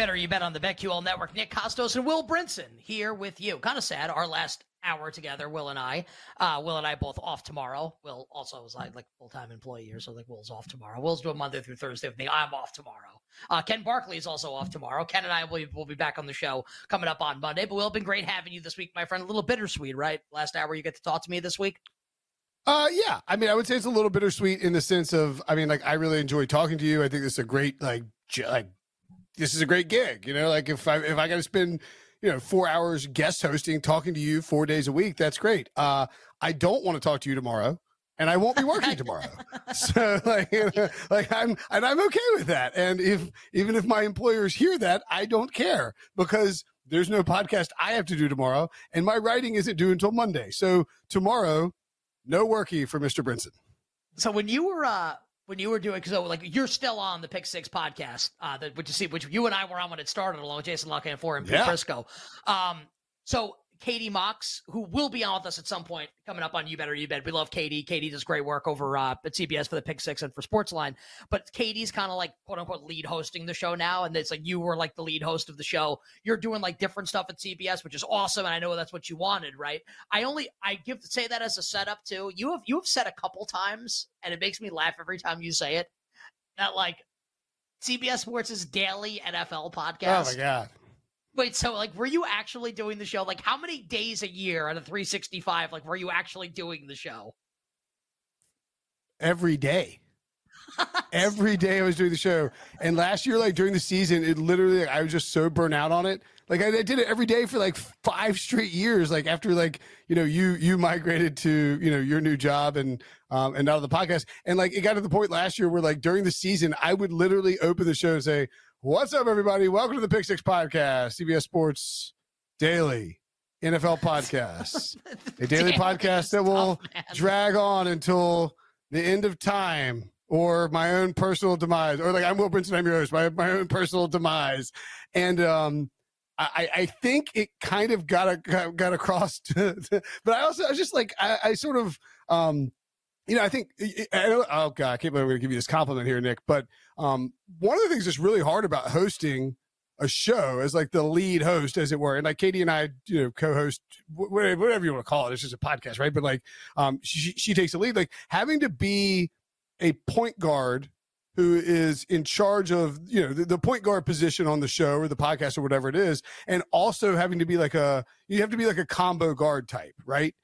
Better, you bet on the BetQL Network. Nick Kostos and Will Brinson here with you. Kind of sad. Our last hour together, Will and I. Uh, Will and I both off tomorrow. Will also is like like full time employee here, so like Will's off tomorrow. Will's doing Monday through Thursday with me. I'm off tomorrow. Uh, Ken Barkley is also off tomorrow. Ken and I will, will be back on the show coming up on Monday. But Will, been great having you this week, my friend. A little bittersweet, right? Last hour you get to talk to me this week. Uh, yeah. I mean, I would say it's a little bittersweet in the sense of, I mean, like I really enjoy talking to you. I think this is a great, like, j- like this is a great gig. You know, like if I if I got to spend, you know, four hours guest hosting, talking to you four days a week, that's great. Uh, I don't want to talk to you tomorrow. And I won't be working tomorrow, so like, like I'm, and I'm okay with that. And if even if my employers hear that, I don't care because there's no podcast I have to do tomorrow, and my writing isn't due until Monday. So tomorrow, no worky for Mr. Brinson. So when you were uh when you were doing so like you're still on the Pick Six podcast, uh that which you see which you and I were on when it started along with Jason La Canfora and Yeah. Prisco. Um so Katie Mox, who will be on with us at some point coming up on You Better You Bet. We love Katie. Katie does great work over uh, at CBS for the Pick Six and for Sportsline. But Katie's kind of like quote unquote lead hosting the show now. And it's like you were like the lead host of the show. You're doing like different stuff at CBS, which is awesome. And I know that's what you wanted, right? I only I give to say that as a setup too. You have you have said a couple times, and it makes me laugh every time you say it. That like CBS Sports' is daily NFL podcast. Oh my god. Wait, so like, were you actually doing the show? Like, how many days a year out of 365, like, were you actually doing the show? every day. every day I was doing the show. And last year, like during the season, it literally, like, I was just so burnt out on it. Like I, I did it every day for like five straight years. Like after like, you know, you, you migrated to, you know, your new job and, um, and out of the podcast. And like, it got to the point last year where like during the season, I would literally open the show and say, what's up everybody? Welcome to the Pick Six podcast, CBS Sports Daily NFL podcast, a daily podcast that will drag on until the end of time or my own personal demise or like i'm will brinson i'm your host my, my own personal demise. And um I, I think it kind of got a, got, across to, to- but i also i was just like i, I sort of um you know i think I don't, oh god i can't believe i'm going to give you this compliment here nick but um one of the things that's really hard about hosting a show as like the lead host as it were and like katie and i you know co-host wh- whatever whatever you want to call it it's just a podcast right? But like um she, she takes the lead. Like having to be a point guard who is in charge of you know the, the point guard position on the show or the podcast or whatever it is and also having to be like a you have to be like a combo guard type right?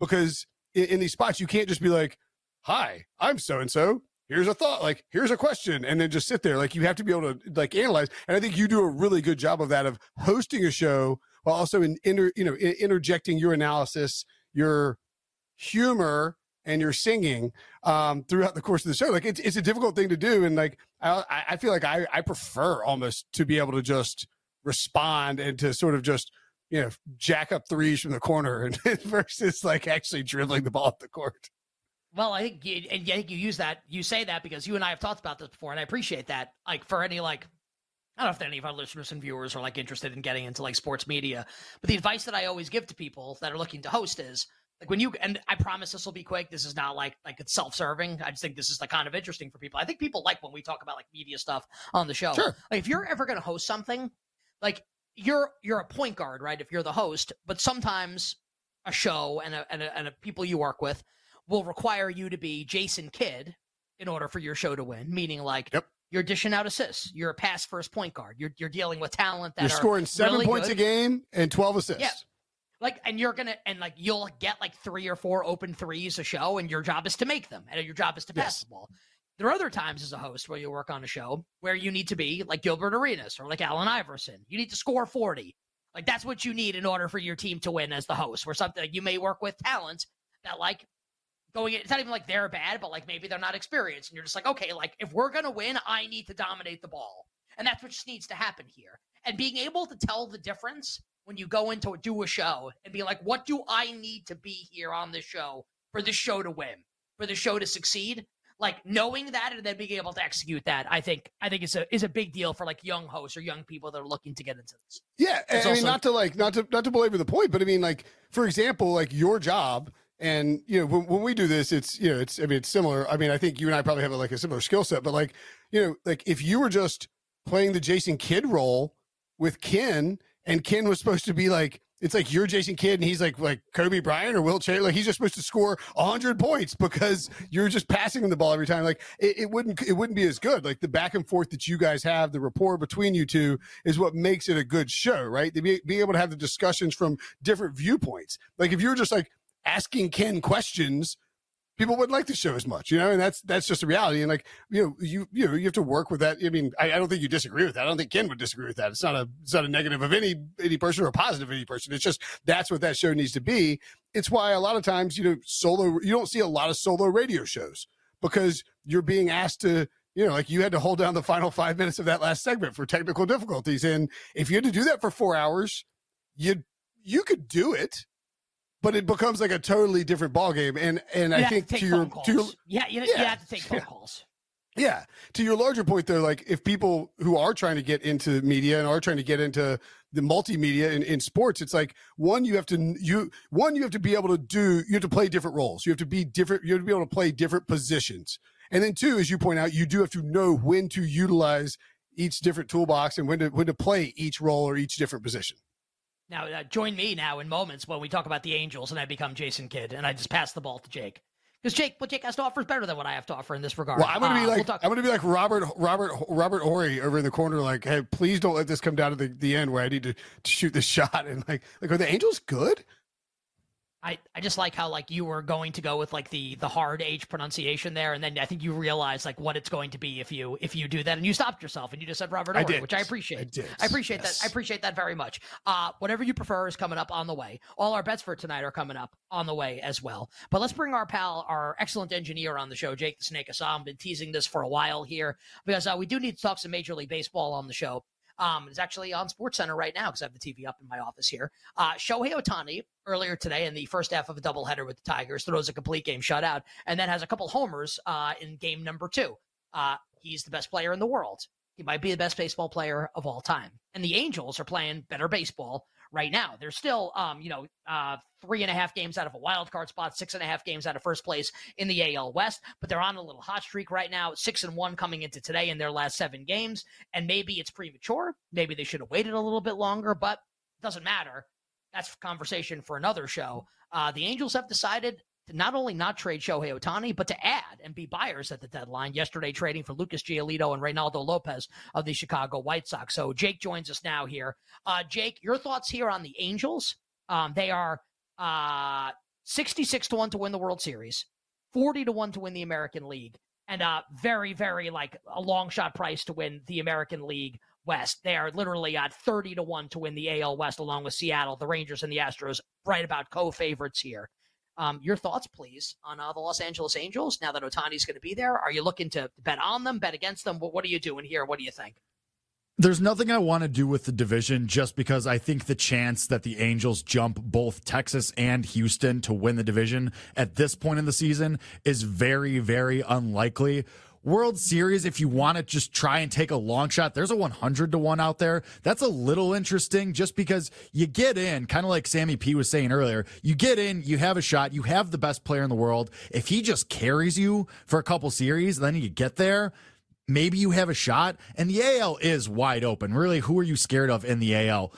Because in, in these spots you can't just be like hi i'm so and so here's a thought like here's a question and then just sit there like you have to be able to like analyze and i think you do a really good job of that of hosting a show while also in inter you know in, interjecting your analysis your humor and your singing um throughout the course of the show like it's, it's a difficult thing to do and like i i feel like i i prefer almost to be able to just respond and to sort of just you know jack up threes from the corner and versus like actually dribbling the ball up the court. Well, I think you, and I think you use that you say that because you and I have talked about this before, and I appreciate that. Like for any like I don't know if any of our listeners and viewers are like interested in getting into like sports media, but the advice that I always give to people that are looking to host is like when you and I promise this will be quick. This is not like like it's self-serving. I just think this is like kind of interesting for people. I think people like when we talk about like media stuff on the show. Sure. Like if you're ever going to host something, like you're you're a point guard, right? If you're the host, but sometimes a show and a, and, a, and a people you work with will require you to be Jason Kidd in order for your show to win. Meaning like Yep. you're dishing out assists. You're a pass first point guard. You're you're dealing with talent that You're are scoring seven really points good. a game and twelve assists. Yeah. Like, and you're gonna, and like, you'll get like three or four open threes a show, and your job is to make them, and your job is to pass Yes. the ball. There are other times as a host where you work on a show where you need to be like Gilbert Arenas or like Allen Iverson. You need to score 40. Like, that's what you need in order for your team to win as the host, where something like, you may work with talent that, like, going, it's not even like they're bad, but like maybe they're not experienced. And you're just like, okay, like, if we're gonna win, I need to dominate the ball. And that's what just needs to happen here. And being able to tell the difference when you go into do a show and be like, what do I need to be here on this show for this show to win, for the show to succeed? Like knowing that and then being able to execute that, I think I think is a is a big deal for like young hosts or young people that are looking to get into this. Yeah, I mean, also- not to like, not to not to belabor the point, but I mean, like, for example, like your job, and you know, when, when we do this, it's you know, it's I mean, it's similar. I mean, I think you and I probably have like a similar skill set, but like, you know, like if you were just playing the Jason Kidd role with Ken, and Ken was supposed to be like, it's like you're Jason Kidd, and he's like like Kobe Bryant or Wilt Chamberlain, like he's just supposed to score hundred points because you're just passing him the ball every time. Like it, it wouldn't it wouldn't be as good. Like the back and forth that you guys have, the rapport between you two is what makes it a good show, right? To be, able to have the discussions from different viewpoints. Like if you were just like asking Ken questions, people wouldn't like the show as much, you know, and that's that's just a reality. And like you know, you you know, you have to work with that. I mean, I, I don't think you disagree with that. I don't think Ken would disagree with that. It's not a it's not a negative of any any person or a positive of any person. It's just that's what that show needs to be. It's why a lot of times you know solo you don't see a lot of solo radio shows because you're being asked to you know, like you had to hold down the final five minutes of that last segment for technical difficulties. And if you had to do that for four hours, you you could do it, but it becomes like a totally different ballgame. And and You I think take to your to your yeah, you, you have to take phone Yeah. calls. yeah, to your larger point though, like if people who are trying to get into media and are trying to get into the multimedia in, in sports, it's like one, you have to you one, you have to be able to do you have to play different roles. You have to be different, you have to be able to play different positions. And then two, as you point out, you do have to know when to utilize each different toolbox and when to when to play each role or each different position. Now, uh, join me now in moments when we talk about the Angels and I become Jason Kidd and I just pass the ball to Jake. Because Jake, what Jake has to offer is better than what I have to offer in this regard. Well, I'm gonna Uh, be we'll like talk- I'm gonna be like Robert Robert Robert Horry over in the corner, like, hey, please don't let this come down to the, the end where I need to, to shoot this shot. And like, like, are the Angels good? I, I just like how like you were going to go with like the the hard H pronunciation there, and then I think you realized like what it's going to be if you if you do that, and you stopped yourself and you just said Robert I did. which I appreciate. I did, I appreciate yes. that. I appreciate that very much. Uh, whatever you prefer is coming up on the way. All our bets for tonight are coming up on the way as well. But let's bring our pal, our excellent engineer on the show, Jake the Snake Assam. Been teasing this for a while here because uh, we do need to talk some Major League Baseball on the show. Um, it's actually on Sports Center right now because I have the TV up in my office here. Uh, Shohei Ohtani earlier today in the first half of a doubleheader with the Tigers throws a complete game shutout and then has a couple homers uh, in game number two. Uh, he's the best player in the world. He might be the best baseball player of all time. And the Angels are playing better baseball right now. They're still, um, you know, uh, three and a half games out of a wild card spot, six and a half games out of first place in the AL West. But they're on a little hot streak right now, six and one coming into today in their last seven games. And maybe it's premature. Maybe they should have waited a little bit longer, but doesn't matter. That's conversation for another show. Uh, the Angels have decided to not only not trade Shohei Ohtani, but to add and be buyers at the deadline. Yesterday, trading for Lucas Giolito and Reynaldo Lopez of the Chicago White Sox. So Jake joins us now here. Uh, Jake, your thoughts here on the Angels? Um, they are uh, 66 to 1 to win the World Series, 40 to 1 to win the American League, and uh, very, very like a long shot price to win the American League West. They are literally at 30 to 1 to win the AL West, along with Seattle, the Rangers, and the Astros, right about co favorites here. Um, your thoughts, please, on uh, the Los Angeles Angels now that Ohtani's going to be there? Are you looking to bet on them, bet against them? What, what are you doing here? What do you think? There's nothing I want to do with the division just because I think the chance that the Angels jump both Texas and Houston to win the division at this point in the season is very, very unlikely. World Series, if you want to just try and take a long shot, there's a 100 to 1 out there. That's a little interesting just because you get in, kind of like Sammy P was saying earlier, you get in, you have a shot, you have the best player in the world. If he just carries you for a couple series, then you get there maybe you have a shot. And the AL is wide open. Really, who are you scared of in the AL?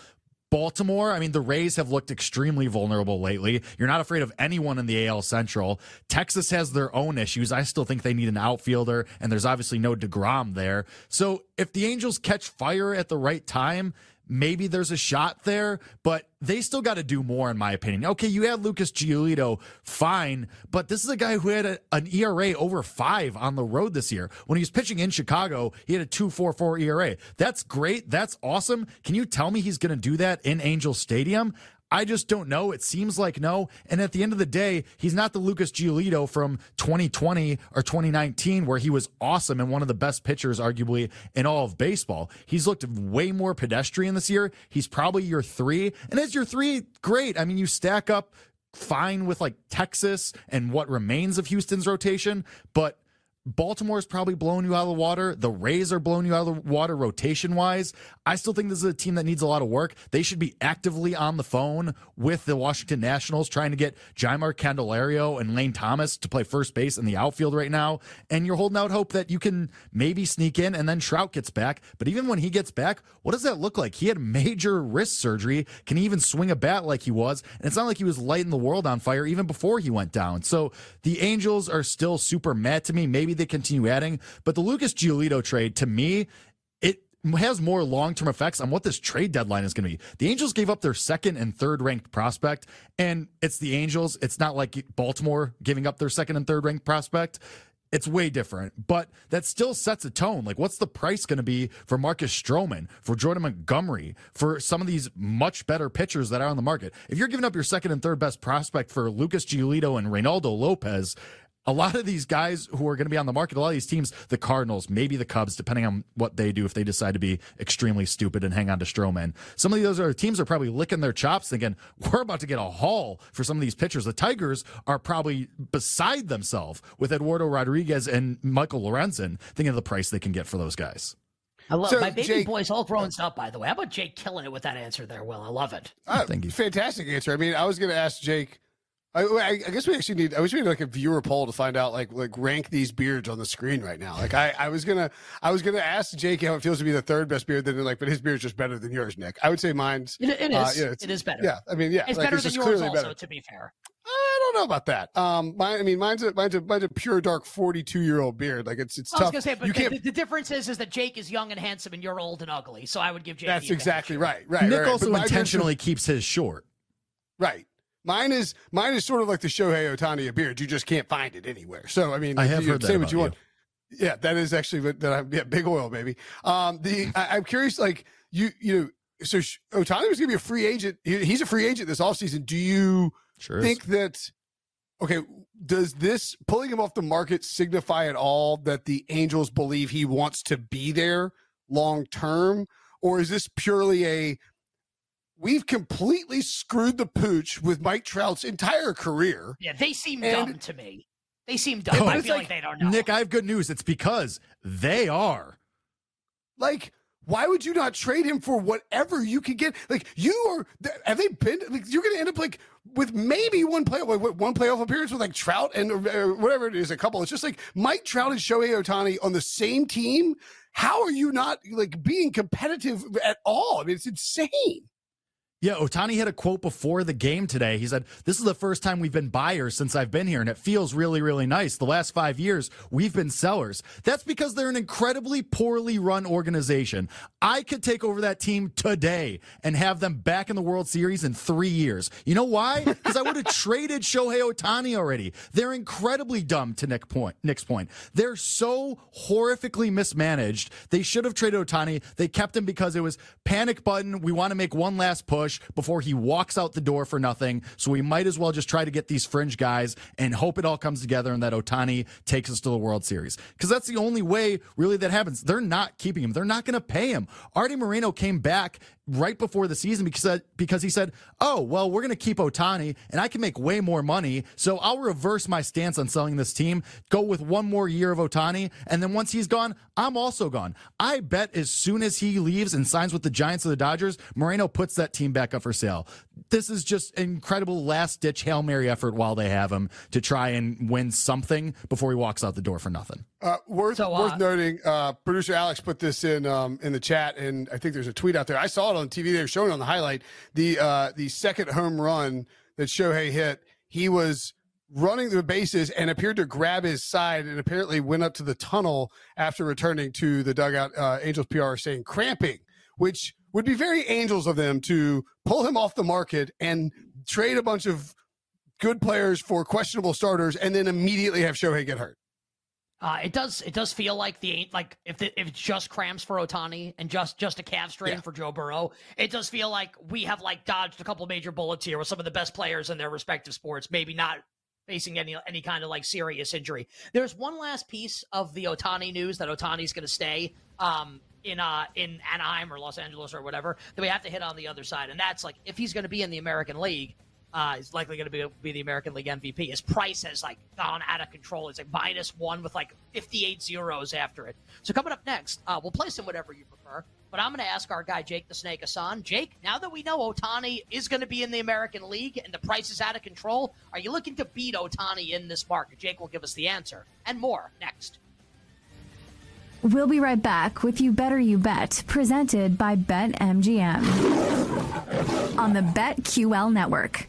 Baltimore, I mean, the Rays have looked extremely vulnerable lately. You're not afraid of anyone in the AL Central. Texas has their own issues. I still think they need an outfielder, and there's obviously no DeGrom there. So if the Angels catch fire at the right time, maybe there's a shot there, but they still got to do more, in my opinion. Okay, you had Lucas Giolito, fine, but this is a guy who had a, an ERA over five on the road this year. When he was pitching in Chicago, he had a 2.44 ERA. That's great. That's awesome. Can you tell me he's going to do that in Angel Stadium? I just don't know. It seems like no. And at the end of the day, he's not the Lucas Giolito from 2020 or 2019, where he was awesome and one of the best pitchers, arguably, in all of baseball. He's looked way more pedestrian this year. He's probably your three. And as your three, great. I mean, you stack up fine with like Texas and what remains of Houston's rotation, but Baltimore's probably blown you out of the water. The Rays are blowing you out of the water rotation wise. I still think this is a team that needs a lot of work. They should be actively on the phone with the Washington Nationals trying to get Jeimer Candelario and Lane Thomas to play first base in the outfield right now. And you're holding out hope that you can maybe sneak in and then Trout gets back. But even when he gets back, what does that look like? He had major wrist surgery. Can he even swing a bat like he was? And it's not like he was lighting the world on fire even before he went down. So the Angels are still super mad to me. Maybe they continue adding. But the Lucas Giolito trade, to me, it has more long term effects on what this trade deadline is going to be. The Angels gave up their second and third ranked prospect, and it's the Angels. It's not like Baltimore giving up their second and third ranked prospect. It's way different, but that still sets a tone. Like, what's the price going to be for Marcus Stroman, for Jordan Montgomery, for some of these much better pitchers that are on the market? If you're giving up your second and third best prospect for Lucas Giolito and Reynaldo Lopez, a lot of these guys who are going to be on the market, a lot of these teams, the Cardinals, maybe the Cubs, depending on what they do, if they decide to be extremely stupid and hang on to Stroman. Some of those other teams are probably licking their chops thinking, we're about to get a haul for some of these pitchers. The Tigers are probably beside themselves with Eduardo Rodriguez and Michael Lorenzen, thinking of the price they can get for those guys. I love so, my baby Jake, boy's all grown up, by the way. How about Jake killing it with that answer there, Will? I love it. Uh, Thank you. Fantastic answer. I mean, I was going to ask Jake I, I, guess we actually need. I wish we had like a viewer poll to find out like like rank these beards on the screen right now. Like I, I was gonna I was gonna ask Jake how it feels to be the third best beard. Then like, but his beard's just better than yours, Nick. I would say mine's. it, it uh, is. Uh, yeah, it is better. Yeah, I mean, yeah, it's like, better it's than yours. Also, better. to be fair. I don't know about that. Um, mine, I mean, mine's a mine's a, mine's a pure dark forty two year old beard. Like it's it's I tough. was gonna say, but you can't... The, the, difference is is that Jake is young and handsome, and you're old and ugly. So I would give Jake. That's exactly right. Right. Nick right, also intentionally keeps his short. Right. Mine is mine is sort of like the Shohei Ohtani beard. You just can't find it anywhere. So I mean, I have you heard say that what you, you want. Yeah, that is actually what that I'm. Yeah, big oil, baby. Um, the I, am curious, like you, you know, so Ohtani was going to be a free agent. He, he's a free agent this offseason. Do you sure think is. that? Okay, does this pulling him off the market signify at all that the Angels believe he wants to be there long term, or is this purely a we've completely screwed the pooch with Mike Trout's entire career. Yeah, they seem and, dumb to me. They seem dumb. I feel like, like, they don't know. Nick, I have good news. It's because they are. Like, why would you not trade him for whatever you can get? Like, you are. Have they been? Like, you're going to end up like with maybe one play, one playoff appearance with like Trout and whatever it is, a couple. It's just like Mike Trout and Shohei Ohtani on the same team. How are you not like being competitive at all? I mean, it's insane. Yeah, Ohtani had a quote before the game today. He said, This is the first time we've been buyers since I've been here, and it feels really, really nice. The last five years, we've been sellers. That's because they're an incredibly poorly run organization. I could take over that team today and have them back in the World Series in three years. You know why? Because I would have traded Shohei Ohtani already. They're incredibly dumb to Nick point, Nick's point. They're so horrifically mismanaged. They should have traded Ohtani. They kept him because it was panic button. We want to make one last push push before he walks out the door for nothing. So we might as well just try to get these fringe guys and hope it all comes together and that Ohtani takes us to the World Series. Because that's the only way really that happens. They're not keeping him. They're not going to pay him. Arte Moreno came back right before the season because uh, because he said, "Oh, well, we're going to keep Ohtani and I can make way more money, so I'll reverse my stance on selling this team, go with one more year of Ohtani, and then once he's gone, I'm also gone." I bet as soon as he leaves and signs with the Giants or the Dodgers, Moreno puts that team back up for sale. This is just incredible last ditch Hail Mary effort while they have him to try and win something before he walks out the door for nothing. Uh, worth so, uh, worth noting, uh, producer Alex put this in um, in the chat, and I think there's a tweet out there. I saw it on TV. They were showing on the highlight the uh, the second home run that Shohei hit. He was running the bases and appeared to grab his side, and apparently went up to the tunnel after returning to the dugout. Uh, Angels PR saying cramping, which would be very Angels of them to pull him off the market and trade a bunch of good players for questionable starters, and then immediately have Shohei get hurt. Uh, it does. It does feel like the like if the, if it's just cramps for Ohtani and just just a calf strain yeah. for Joe Burrow, it does feel like we have like dodged a couple major bullets here with some of the best players in their respective sports. Maybe not facing any any kind of like serious injury. There's one last piece of the Ohtani news that Ohtani's going to stay um, in uh in Anaheim or Los Angeles or whatever that we have to hit on the other side, and that's like if he's going to be in the American League uh, is likely going to be, be the American League MVP. His price has like gone out of control. It's like minus one with like 58 zeros after it. So coming up next, uh, we'll play some whatever you prefer. But I'm going to ask our guy Jake the Snake Hassan. Jake, now that we know Ohtani is going to be in the American League and the price is out of control, are you looking to beat Ohtani in this market? Jake will give us the answer and more next. We'll be right back with You Better You Bet, presented by BetMGM on the BetQL network.